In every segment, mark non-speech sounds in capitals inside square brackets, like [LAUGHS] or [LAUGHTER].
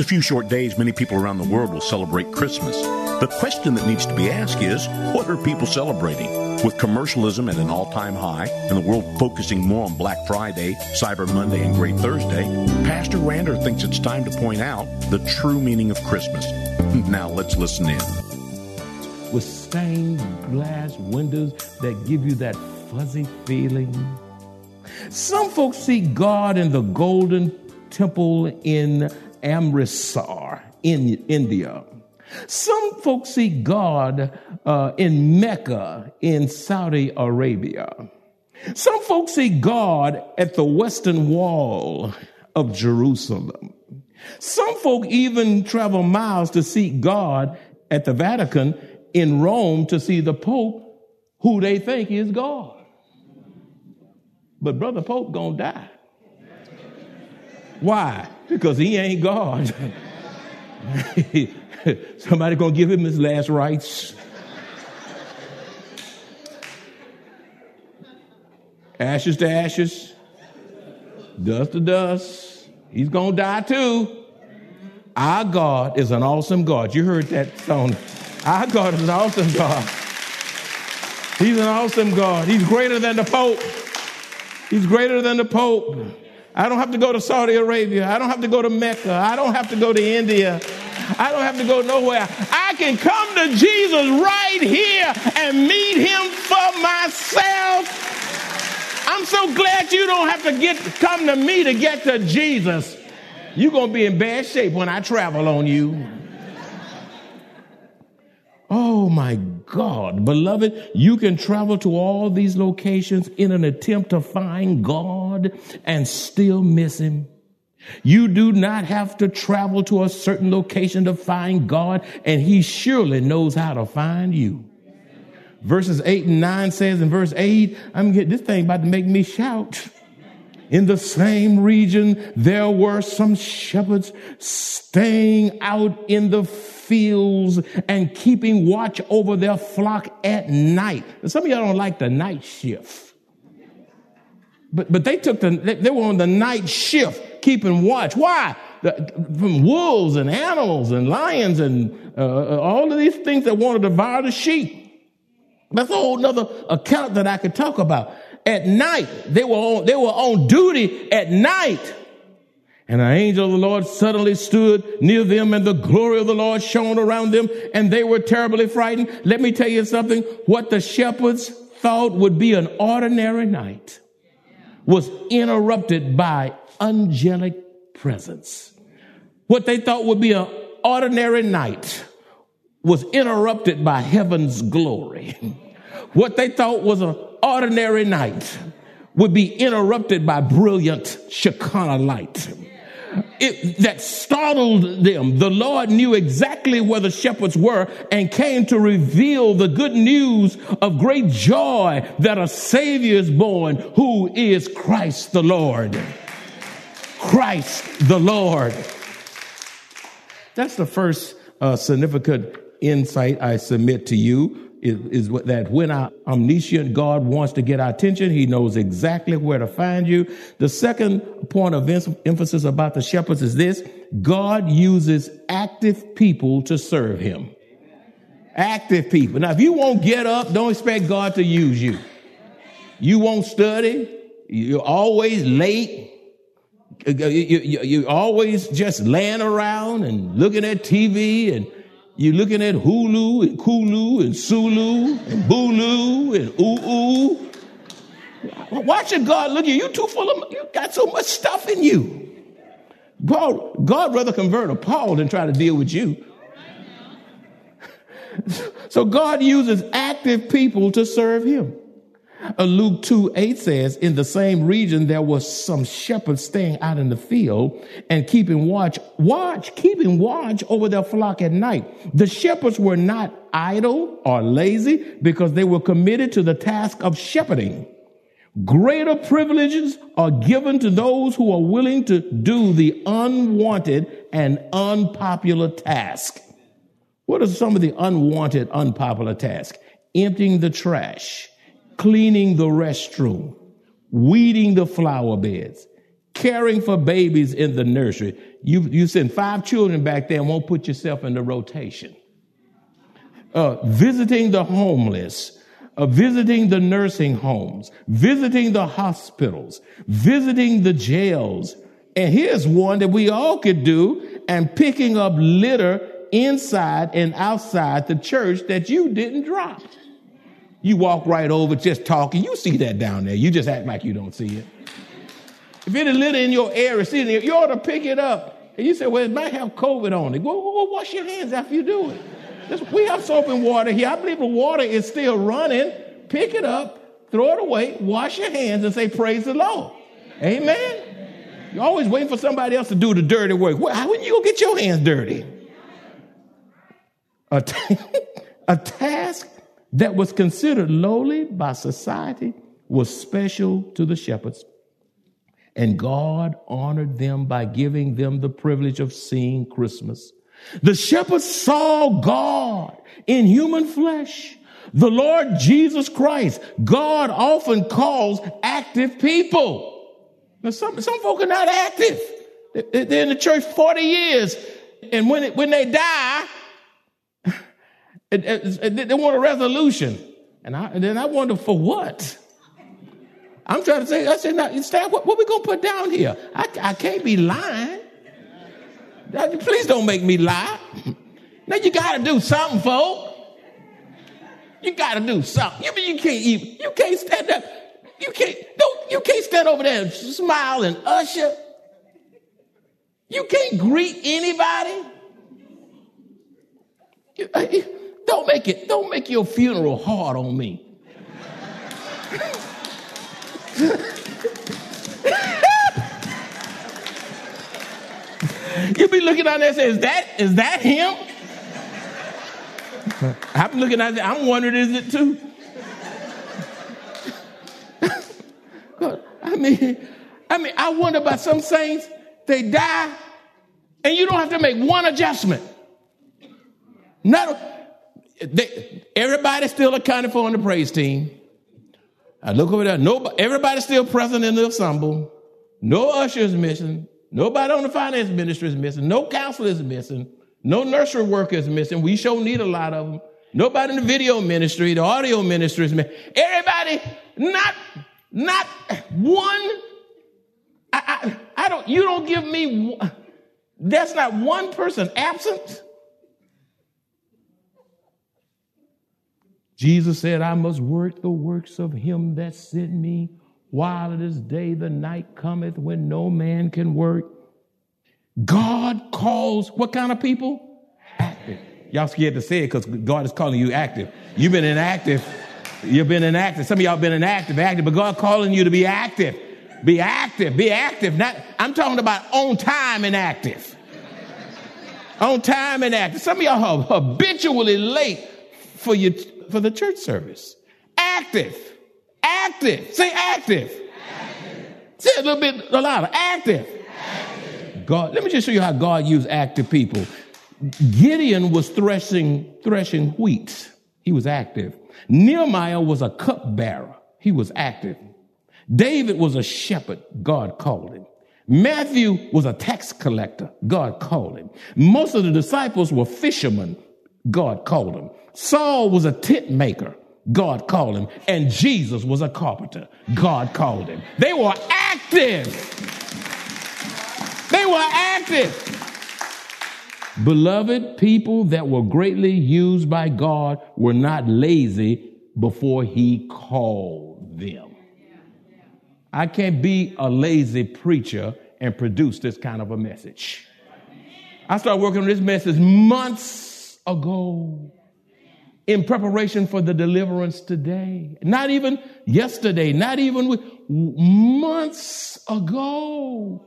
just a few short days, many people around the world will celebrate Christmas. The question that needs to be asked is what are people celebrating? With commercialism at an all time high and the world focusing more on Black Friday, Cyber Monday, and Great Thursday, Pastor Rander thinks it's time to point out the true meaning of Christmas. [LAUGHS] Now let's listen in. With stained glass windows that give you that fuzzy feeling. Some folks see God in the golden temple in Amritsar in India. Some folks see God uh, in Mecca in Saudi Arabia. Some folks see God at the Western Wall of Jerusalem. Some folk even travel miles to seek God at the Vatican in Rome to see the Pope who they think is God. But Brother Pope gonna die. Why? Because he ain't God. [LAUGHS] Somebody gonna give him his last rites. Ashes to ashes, dust to dust. He's gonna die too. Our God is an awesome God. You heard that song. Our God is an awesome God. He's an awesome God. He's greater than the Pope. He's greater than the Pope. I don't have to go to Saudi Arabia. I don't have to go to Mecca. I don't have to go to India. I don't have to go nowhere. I can come to Jesus right here and meet him for myself. I'm so glad you don't have to get come to me to get to Jesus. You're going to be in bad shape when I travel on you. Oh my God, beloved, you can travel to all these locations in an attempt to find God and still miss Him. You do not have to travel to a certain location to find God, and He surely knows how to find you. Verses 8 and 9 says in verse 8, I'm getting this thing about to make me shout. In the same region, there were some shepherds staying out in the fields and keeping watch over their flock at night. Some of y'all don't like the night shift. But, but they took the, they were on the night shift, keeping watch. Why? From wolves and animals and lions and uh, all of these things that want to devour the sheep. That's a whole nother account that I could talk about. At night, they were on, they were on duty at night. And an angel of the Lord suddenly stood near them and the glory of the Lord shone around them and they were terribly frightened. Let me tell you something. What the shepherds thought would be an ordinary night was interrupted by angelic presence. What they thought would be an ordinary night was interrupted by heaven's glory. [LAUGHS] What they thought was an ordinary night would be interrupted by brilliant Shekinah light. It, that startled them. The Lord knew exactly where the shepherds were and came to reveal the good news of great joy that a Savior is born who is Christ the Lord. Christ the Lord. That's the first uh, significant insight I submit to you is, is that when our omniscient God wants to get our attention, he knows exactly where to find you. The second point of emphasis about the shepherds is this God uses active people to serve him. Active people. Now, if you won't get up, don't expect God to use you. You won't study. You're always late. You, you, you, are always just laying around and looking at TV and you're looking at Hulu and Kulu and Sulu and Bulu and Ooh Ooh. Why should God look at you? You too full of, you got so much stuff in you. God, God rather convert a Paul than try to deal with you. [LAUGHS] So God uses active people to serve him. Uh, Luke 2 8 says, In the same region, there was some shepherds staying out in the field and keeping watch, watch, keeping watch over their flock at night. The shepherds were not idle or lazy because they were committed to the task of shepherding. Greater privileges are given to those who are willing to do the unwanted and unpopular task. What are some of the unwanted, unpopular tasks? Emptying the trash, cleaning the restroom, weeding the flower beds, caring for babies in the nursery. You, you send five children back there and won't put yourself in the rotation. Uh, visiting the homeless, uh, visiting the nursing homes, visiting the hospitals, visiting the jails. And here's one that we all could do and picking up litter inside and outside the church that you didn't drop. You walk right over just talking. You see that down there. You just act like you don't see it. If any litter in your area, see it, you ought to pick it up. And you say, well, it might have COVID on it. Go, go, go wash your hands after you do it. we have soap and water here. I believe the water is still running. Pick it up, throw it away, wash your hands, and say, praise the Lord. Amen. You're always waiting for somebody else to do the dirty work. Well, how when you go get your hands dirty? A, t- [LAUGHS] a task that was considered lowly by society was special to the shepherds. And God honored them by giving them the privilege of seeing Christmas. The shepherds saw God in human flesh. The Lord Jesus Christ. God often calls active people. Now, some, some folk are not active. They're in the church 40 years. And when, it, when they die, they want a resolution. And, I, and then I wonder for what? I'm trying to say, I said, now, Stan, what, what we going to put down here? I, I can't be lying. Please don't make me lie. Now you got to do something, folk. You got to do something. You mean you can't even, you can't stand up. You can't, don't, you can't stand over there and smile and usher. You can't greet anybody. You, uh, don't make it, don't make your funeral hard on me. You'll be looking out there and say, is that, is that him? I'm looking at it, I'm wondering, is it too? I mean, I mean, I wonder about some saints, they die, and you don't have to make one adjustment. Not, they, everybody's still accounted for on the praise team. I look over there. Nobody, everybody's still present in the ensemble. No ushers missing. Nobody on the finance ministry is missing. No counselor is missing. No nursery worker is missing. We sure need a lot of them. Nobody in the video ministry, the audio ministry is missing. Everybody, not, not one. I, I, I don't, you don't give me, that's not one person absent. Jesus said, I must work the works of him that sent me while it is day, the night cometh when no man can work. God calls what kind of people? Active. Y'all scared to say it because God is calling you active. You've been inactive. You've been inactive. Some of y'all been inactive, active, but God calling you to be active. Be active. Be active. Not, I'm talking about on time and active. On time and active. Some of y'all are habitually late for your for the church service. Active. Active. Say active. active. Say a little bit louder. Active. active. God, let me just show you how God used active people. Gideon was threshing, threshing wheat. He was active. Nehemiah was a cupbearer. He was active. David was a shepherd. God called him. Matthew was a tax collector. God called him. Most of the disciples were fishermen. God called him. Saul was a tent maker. God called him. And Jesus was a carpenter. God called him. They were active. They were active. Beloved, people that were greatly used by God were not lazy before he called them. I can't be a lazy preacher and produce this kind of a message. I started working on this message months ago. in preparation for the deliverance today. Not even yesterday, not even with months ago.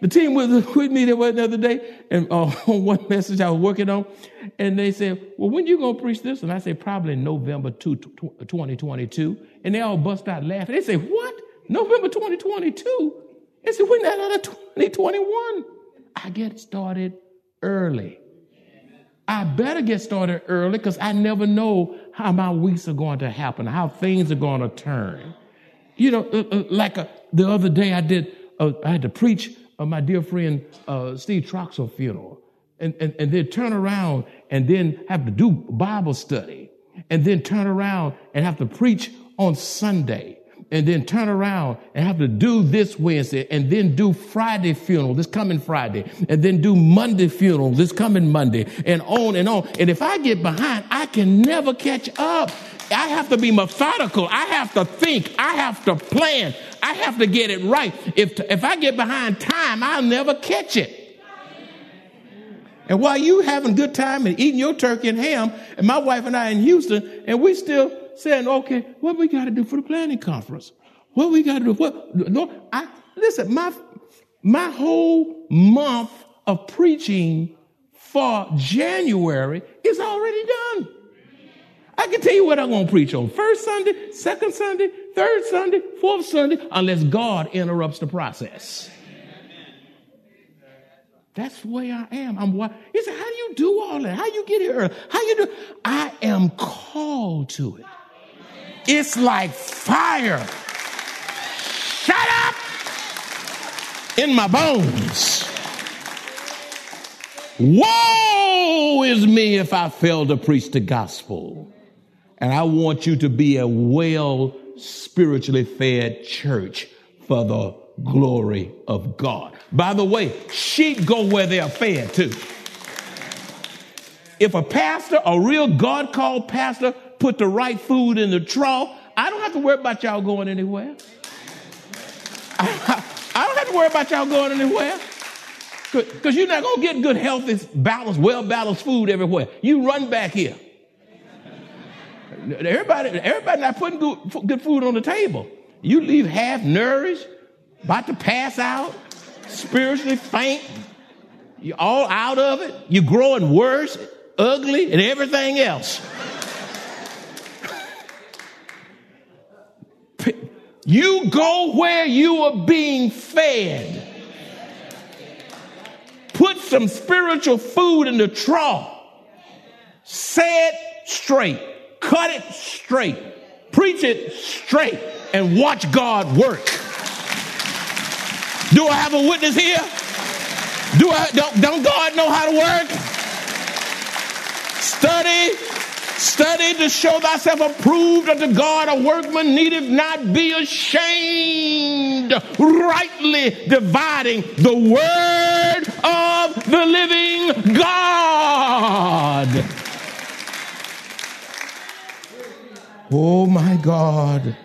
The team was [LAUGHS] with me there the other day, and uh, on [LAUGHS] one message I was working on, and they said, "Well, when you gonna preach this?" And I said, "Probably November 2, 2022." And they all bust out laughing. They say, "What? November 2022?" They said, "We're not out of 2021." I get started early. I better get started early because I never know how my weeks are going to happen, how things are going to turn. You know, uh, uh, like uh, the other day I did, uh, I had to preach my dear friend uh, Steve Troxel funeral, and, and, and then turn around and then have to do Bible study, and then turn around and have to preach on Sunday and then turn around and have to do this Wednesday and then do Friday funeral this coming Friday and then do Monday funeral this coming Monday and on and on. And if I get behind, I can never catch up. I have to be methodical. I have to think. I have to plan. I have to get it right. If, if I get behind time, I'll never catch it. And while you having good time and eating your turkey and ham, and my wife and I in Houston, and we still saying, okay, what we got to do for the planning conference? What we got to do? What? No, I listen. My my whole month of preaching for January is already done. I can tell you what I'm going to preach on first Sunday, second Sunday, third Sunday, fourth Sunday, unless God interrupts the process. That's the way I am. I'm what he said, how do you do all that? How you get here? How you do? I am called to it. It's like fire. Shut up in my bones. Woe is me if I fail to preach the gospel. And I want you to be a well spiritually fed church for the glory of God. By the way, sheep go where they are fed too. If a pastor, a real God called pastor, put the right food in the trough, I don't have to worry about y'all going anywhere. I, I don't have to worry about y'all going anywhere. Because you're not going to get good, healthy, balanced, well balanced food everywhere. You run back here. Everybody, everybody not putting good, good food on the table. You leave half nourished, about to pass out, spiritually faint. You're all out of it. You're growing worse, ugly, and everything else. You go where you are being fed. Put some spiritual food in the trough. Say it straight. Cut it straight. Preach it straight and watch God work. Do I have a witness here? Do I don't, don't God know how to work? Study Study to show thyself approved unto God, a workman needeth not be ashamed, rightly dividing the word of the living God. Oh my God.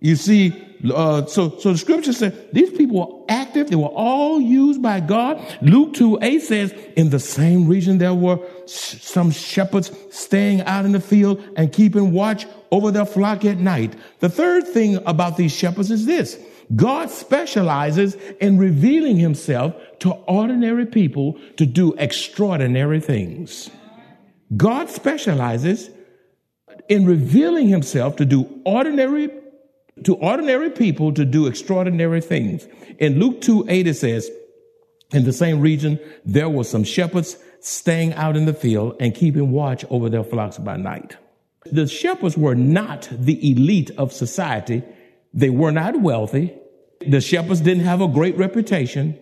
You see, uh, so, so the scripture said these people were active. They were all used by God. Luke 2 8 says, in the same region there were some shepherds staying out in the field and keeping watch over their flock at night. The third thing about these shepherds is this. God specializes in revealing himself to ordinary people to do extraordinary things. God specializes in revealing himself to do ordinary to ordinary people to do extraordinary things. In Luke 2 8, it says, in the same region, there were some shepherds staying out in the field and keeping watch over their flocks by night. The shepherds were not the elite of society. They were not wealthy. The shepherds didn't have a great reputation.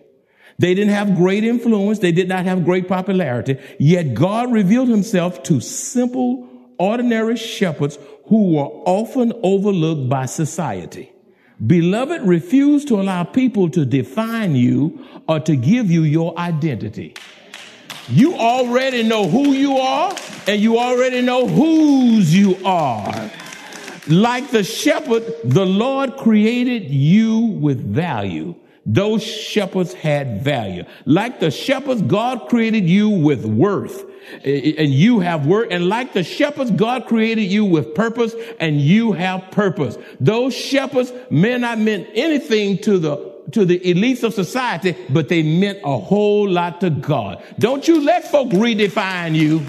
They didn't have great influence. They did not have great popularity. Yet God revealed himself to simple, ordinary shepherds who were often overlooked by society. Beloved, refuse to allow people to define you or to give you your identity. You already know who you are and you already know whose you are. Like the shepherd, the Lord created you with value. Those shepherds had value. Like the shepherds, God created you with worth. and you have work. And like the shepherds, God created you with purpose and you have purpose. Those shepherds may not meant anything to the to the elites of society, but they meant a whole lot to God. Don't you let folk redefine you.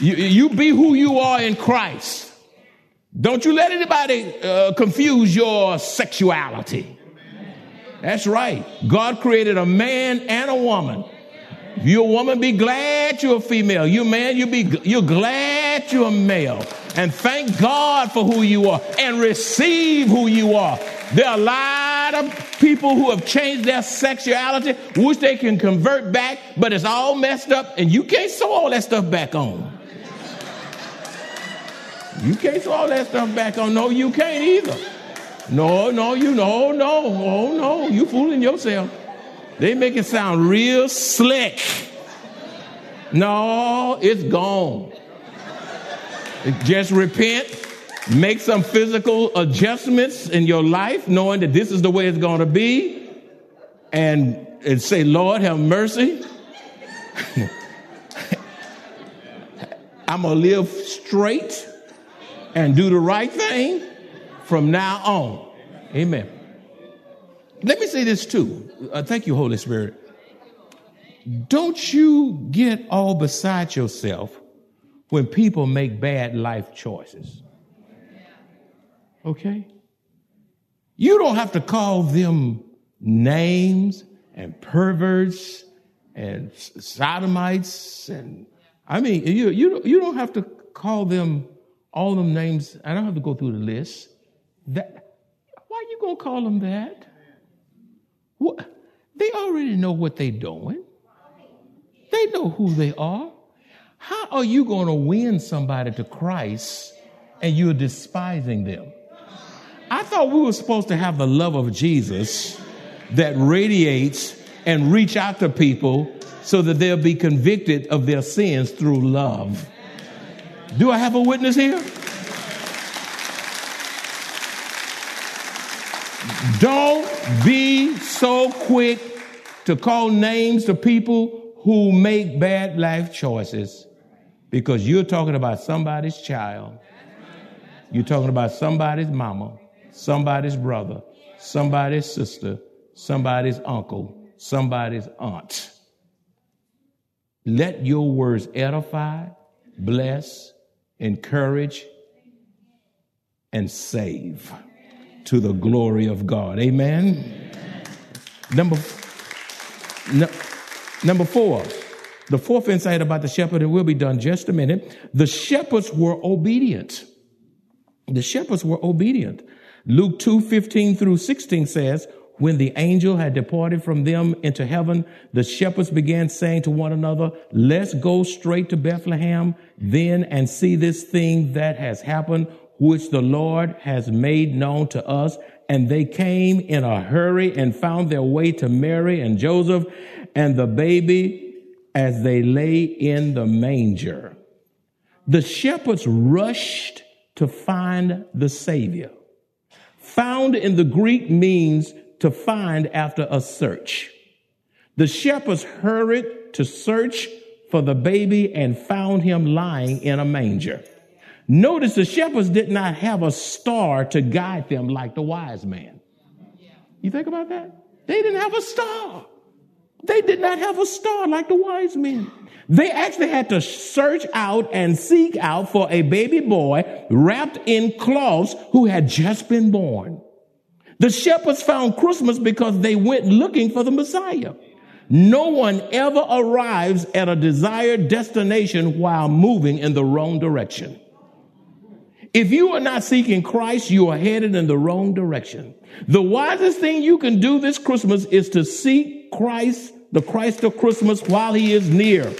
You, you be who you are in Christ. Don't you let anybody uh, confuse your sexuality. That's right. God created a man and a woman. You a woman, be glad you're a female. You man, you be you're glad you're a male. And thank God for who you are and receive who you are. There are a lot of people who have changed their sexuality, which they can convert back, but it's all messed up, and you can't sew all that stuff back on. You can't sew all that stuff back on. No, you can't either. No, no, you no, no, oh no, you fooling yourself. They make it sound real slick. No, it's gone. Just repent, make some physical adjustments in your life, knowing that this is the way it's going to be, and, and say, Lord, have mercy. I'm going to live straight and do the right thing from now on. Amen. Let me say this too. Uh, thank you, Holy Spirit. Don't you get all beside yourself when people make bad life choices. Okay? You don't have to call them names and perverts and sodomites and I mean you you you don't have to call them all them names. I don't have to go through the list. That why you gonna call them that? What? They already know what they're doing. They know who they are. How are you going to win somebody to Christ and you're despising them? I thought we were supposed to have the love of Jesus that radiates and reach out to people so that they'll be convicted of their sins through love. Do I have a witness here? Don't be so quick to call names to people who make bad life choices because you're talking about somebody's child. You're talking about somebody's mama, somebody's brother, somebody's sister, somebody's uncle, somebody's aunt. Let your words edify, bless, encourage, and save to the glory of God. Amen. Number, no, number four, the fourth insight about the shepherd, and we'll be done just a minute. The shepherds were obedient. The shepherds were obedient. Luke 2 15 through 16 says, when the angel had departed from them into heaven, the shepherds began saying to one another, let's go straight to Bethlehem then and see this thing that has happened, which the Lord has made known to us. And they came in a hurry and found their way to Mary and Joseph and the baby as they lay in the manger. The shepherds rushed to find the Savior. Found in the Greek means to find after a search. The shepherds hurried to search for the baby and found him lying in a manger. Notice the shepherds did not have a star to guide them like the wise man. You think about that? They didn't have a star. They did not have a star like the wise men. They actually had to search out and seek out for a baby boy wrapped in cloths who had just been born. The shepherds found Christmas because they went looking for the Messiah. No one ever arrives at a desired destination while moving in the wrong direction. If you are not seeking Christ, you are headed in the wrong direction. The wisest thing you can do this Christmas is to seek Christ, the Christ of Christmas, while he is near.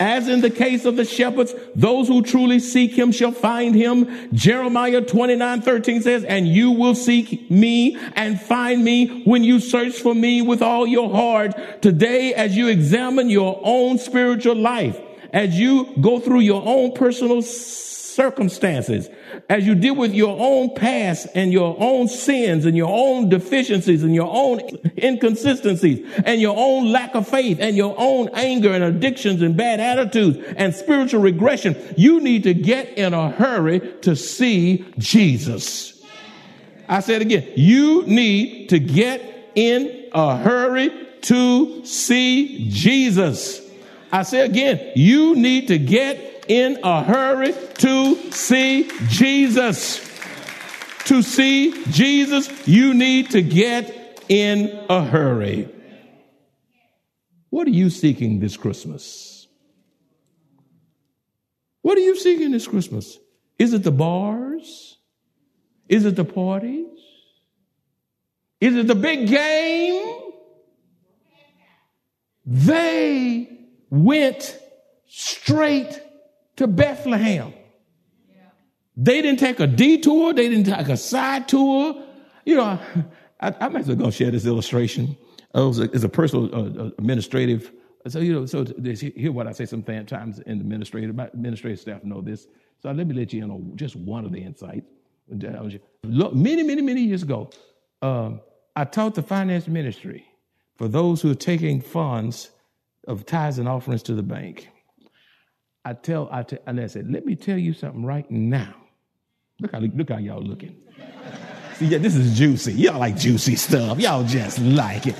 As in the case of the shepherds, those who truly seek him shall find him. Jeremiah 29, 13 says, and you will seek me and find me when you search for me with all your heart. Today, as you examine your own spiritual life, as you go through your own personal circumstances, as you deal with your own past and your own sins and your own deficiencies and your own inconsistencies and your own lack of faith and your own anger and addictions and bad attitudes and spiritual regression, you need to get in a hurry to see Jesus. I said again, you need to get in a hurry to see Jesus. I say again, you need to get in a hurry to see Jesus. To see Jesus, you need to get in a hurry. What are you seeking this Christmas? What are you seeking this Christmas? Is it the bars? Is it the parties? Is it the big game? They went straight to Bethlehem. They didn't take a detour. They didn't take a side tour. You know, I, I'm actually going to share this illustration. Oh, it's, a, it's a personal uh, uh, administrative. So, you know, so this, hear what I say sometimes in the administrative, administrative staff know this. So let me let you in on just one of the insights. Look, many, many, many years ago, um, I taught the finance ministry for those who are taking funds of tithes and offerings to the bank. I tell, I tell, and I said, let me tell you something right now. Look how, look how y'all looking. [LAUGHS] See, yeah, this is juicy. Y'all like juicy stuff. Y'all just like it.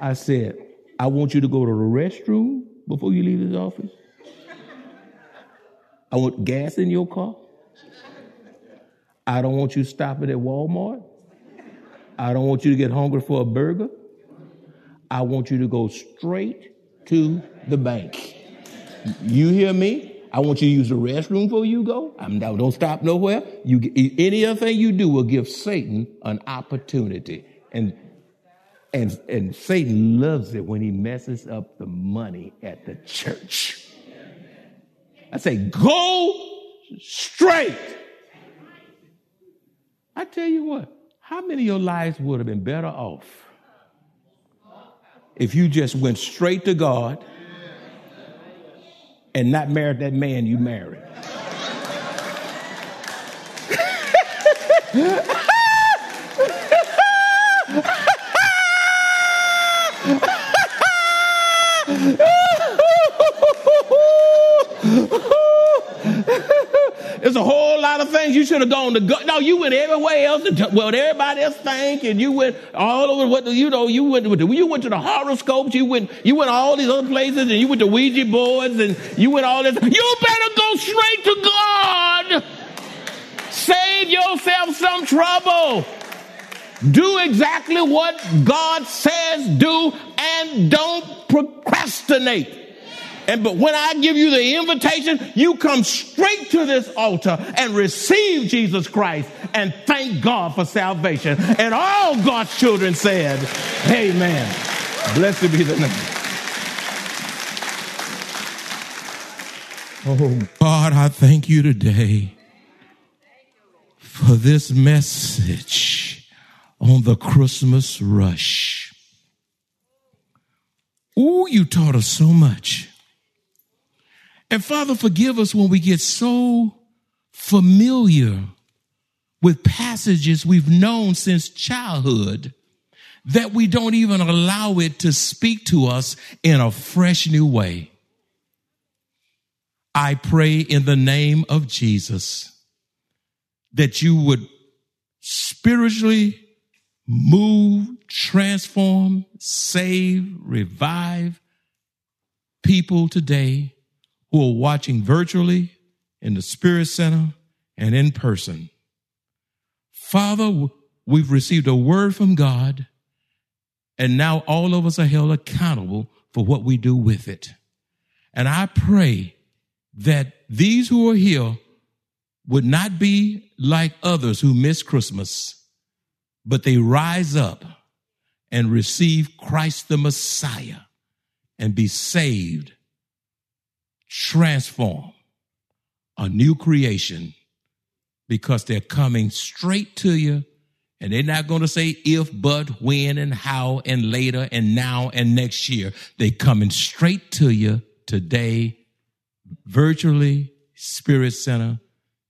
I said, I want you to go to the restroom before you leave this office. I want gas in your car. I don't want you stopping at Walmart. I don't want you to get hungry for a burger. I want you to go straight to the bank. You hear me? I want you to use the restroom before you go. I'm. Don't stop nowhere. You any other thing you do will give Satan an opportunity, and and and Satan loves it when he messes up the money at the church. I say, go straight. I tell you what, how many of your lives would have been better off if you just went straight to God? And not married that man you married. [LAUGHS] There's a whole lot of things you should have gone to go. No, you went everywhere else. To, well, everybody else think, and you went all over. What you know, you went you went to the horoscopes. You went you went all these other places, and you went to Ouija boards, and you went all this. You better go straight to God. Save yourself some trouble. Do exactly what God says do, and don't procrastinate. And but when I give you the invitation, you come straight to this altar and receive Jesus Christ and thank God for salvation. And all God's children said, Amen. Blessed be the name. Oh God, I thank you today for this message on the Christmas rush. Ooh, you taught us so much. And Father, forgive us when we get so familiar with passages we've known since childhood that we don't even allow it to speak to us in a fresh new way. I pray in the name of Jesus that you would spiritually move, transform, save, revive people today who are watching virtually in the Spirit Center and in person. Father, we've received a word from God, and now all of us are held accountable for what we do with it. And I pray that these who are here would not be like others who miss Christmas, but they rise up and receive Christ the Messiah and be saved transform, a new creation, because they're coming straight to you and they're not going to say if, but, when, and how, and later, and now, and next year. They're coming straight to you today, virtually, Spirit Center,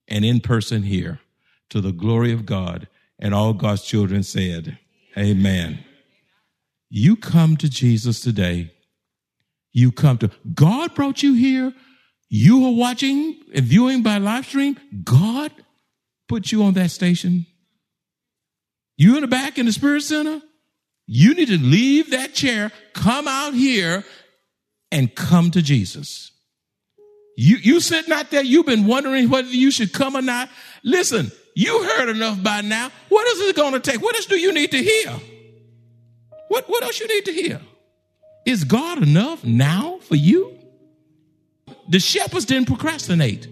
and in person here to the glory of God. And all God's children said, Amen. You come to Jesus today. You come to God brought you here. You are watching and viewing by live stream. God put you on that station. You in the back in the Spirit Center. You need to leave that chair, come out here, and come to Jesus. You you sitting out there, you've been wondering whether you should come or not. Listen, you heard enough by now. What is it going to take? What else do you need to hear? What what else you need to hear? Is God enough now for you? The shepherds didn't procrastinate.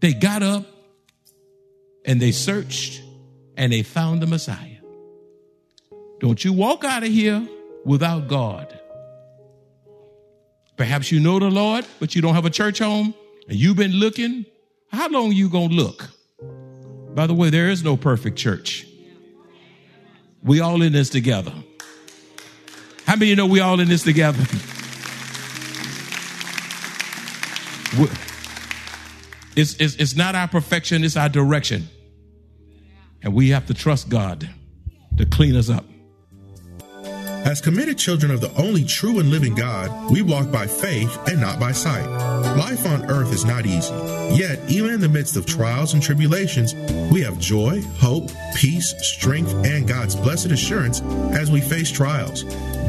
They got up and they searched and they found the Messiah. Don't you walk out of here without God. Perhaps you know the Lord, but you don't have a church home and you've been looking. How long you going to look? By the way, there is no perfect church. We all in this together. How many you know we all in this together? It's, it's, it's not our perfection, it's our direction. And we have to trust God to clean us up. As committed children of the only true and living God, we walk by faith and not by sight. Life on earth is not easy. Yet, even in the midst of trials and tribulations, we have joy, hope, peace, strength, and God's blessed assurance as we face trials.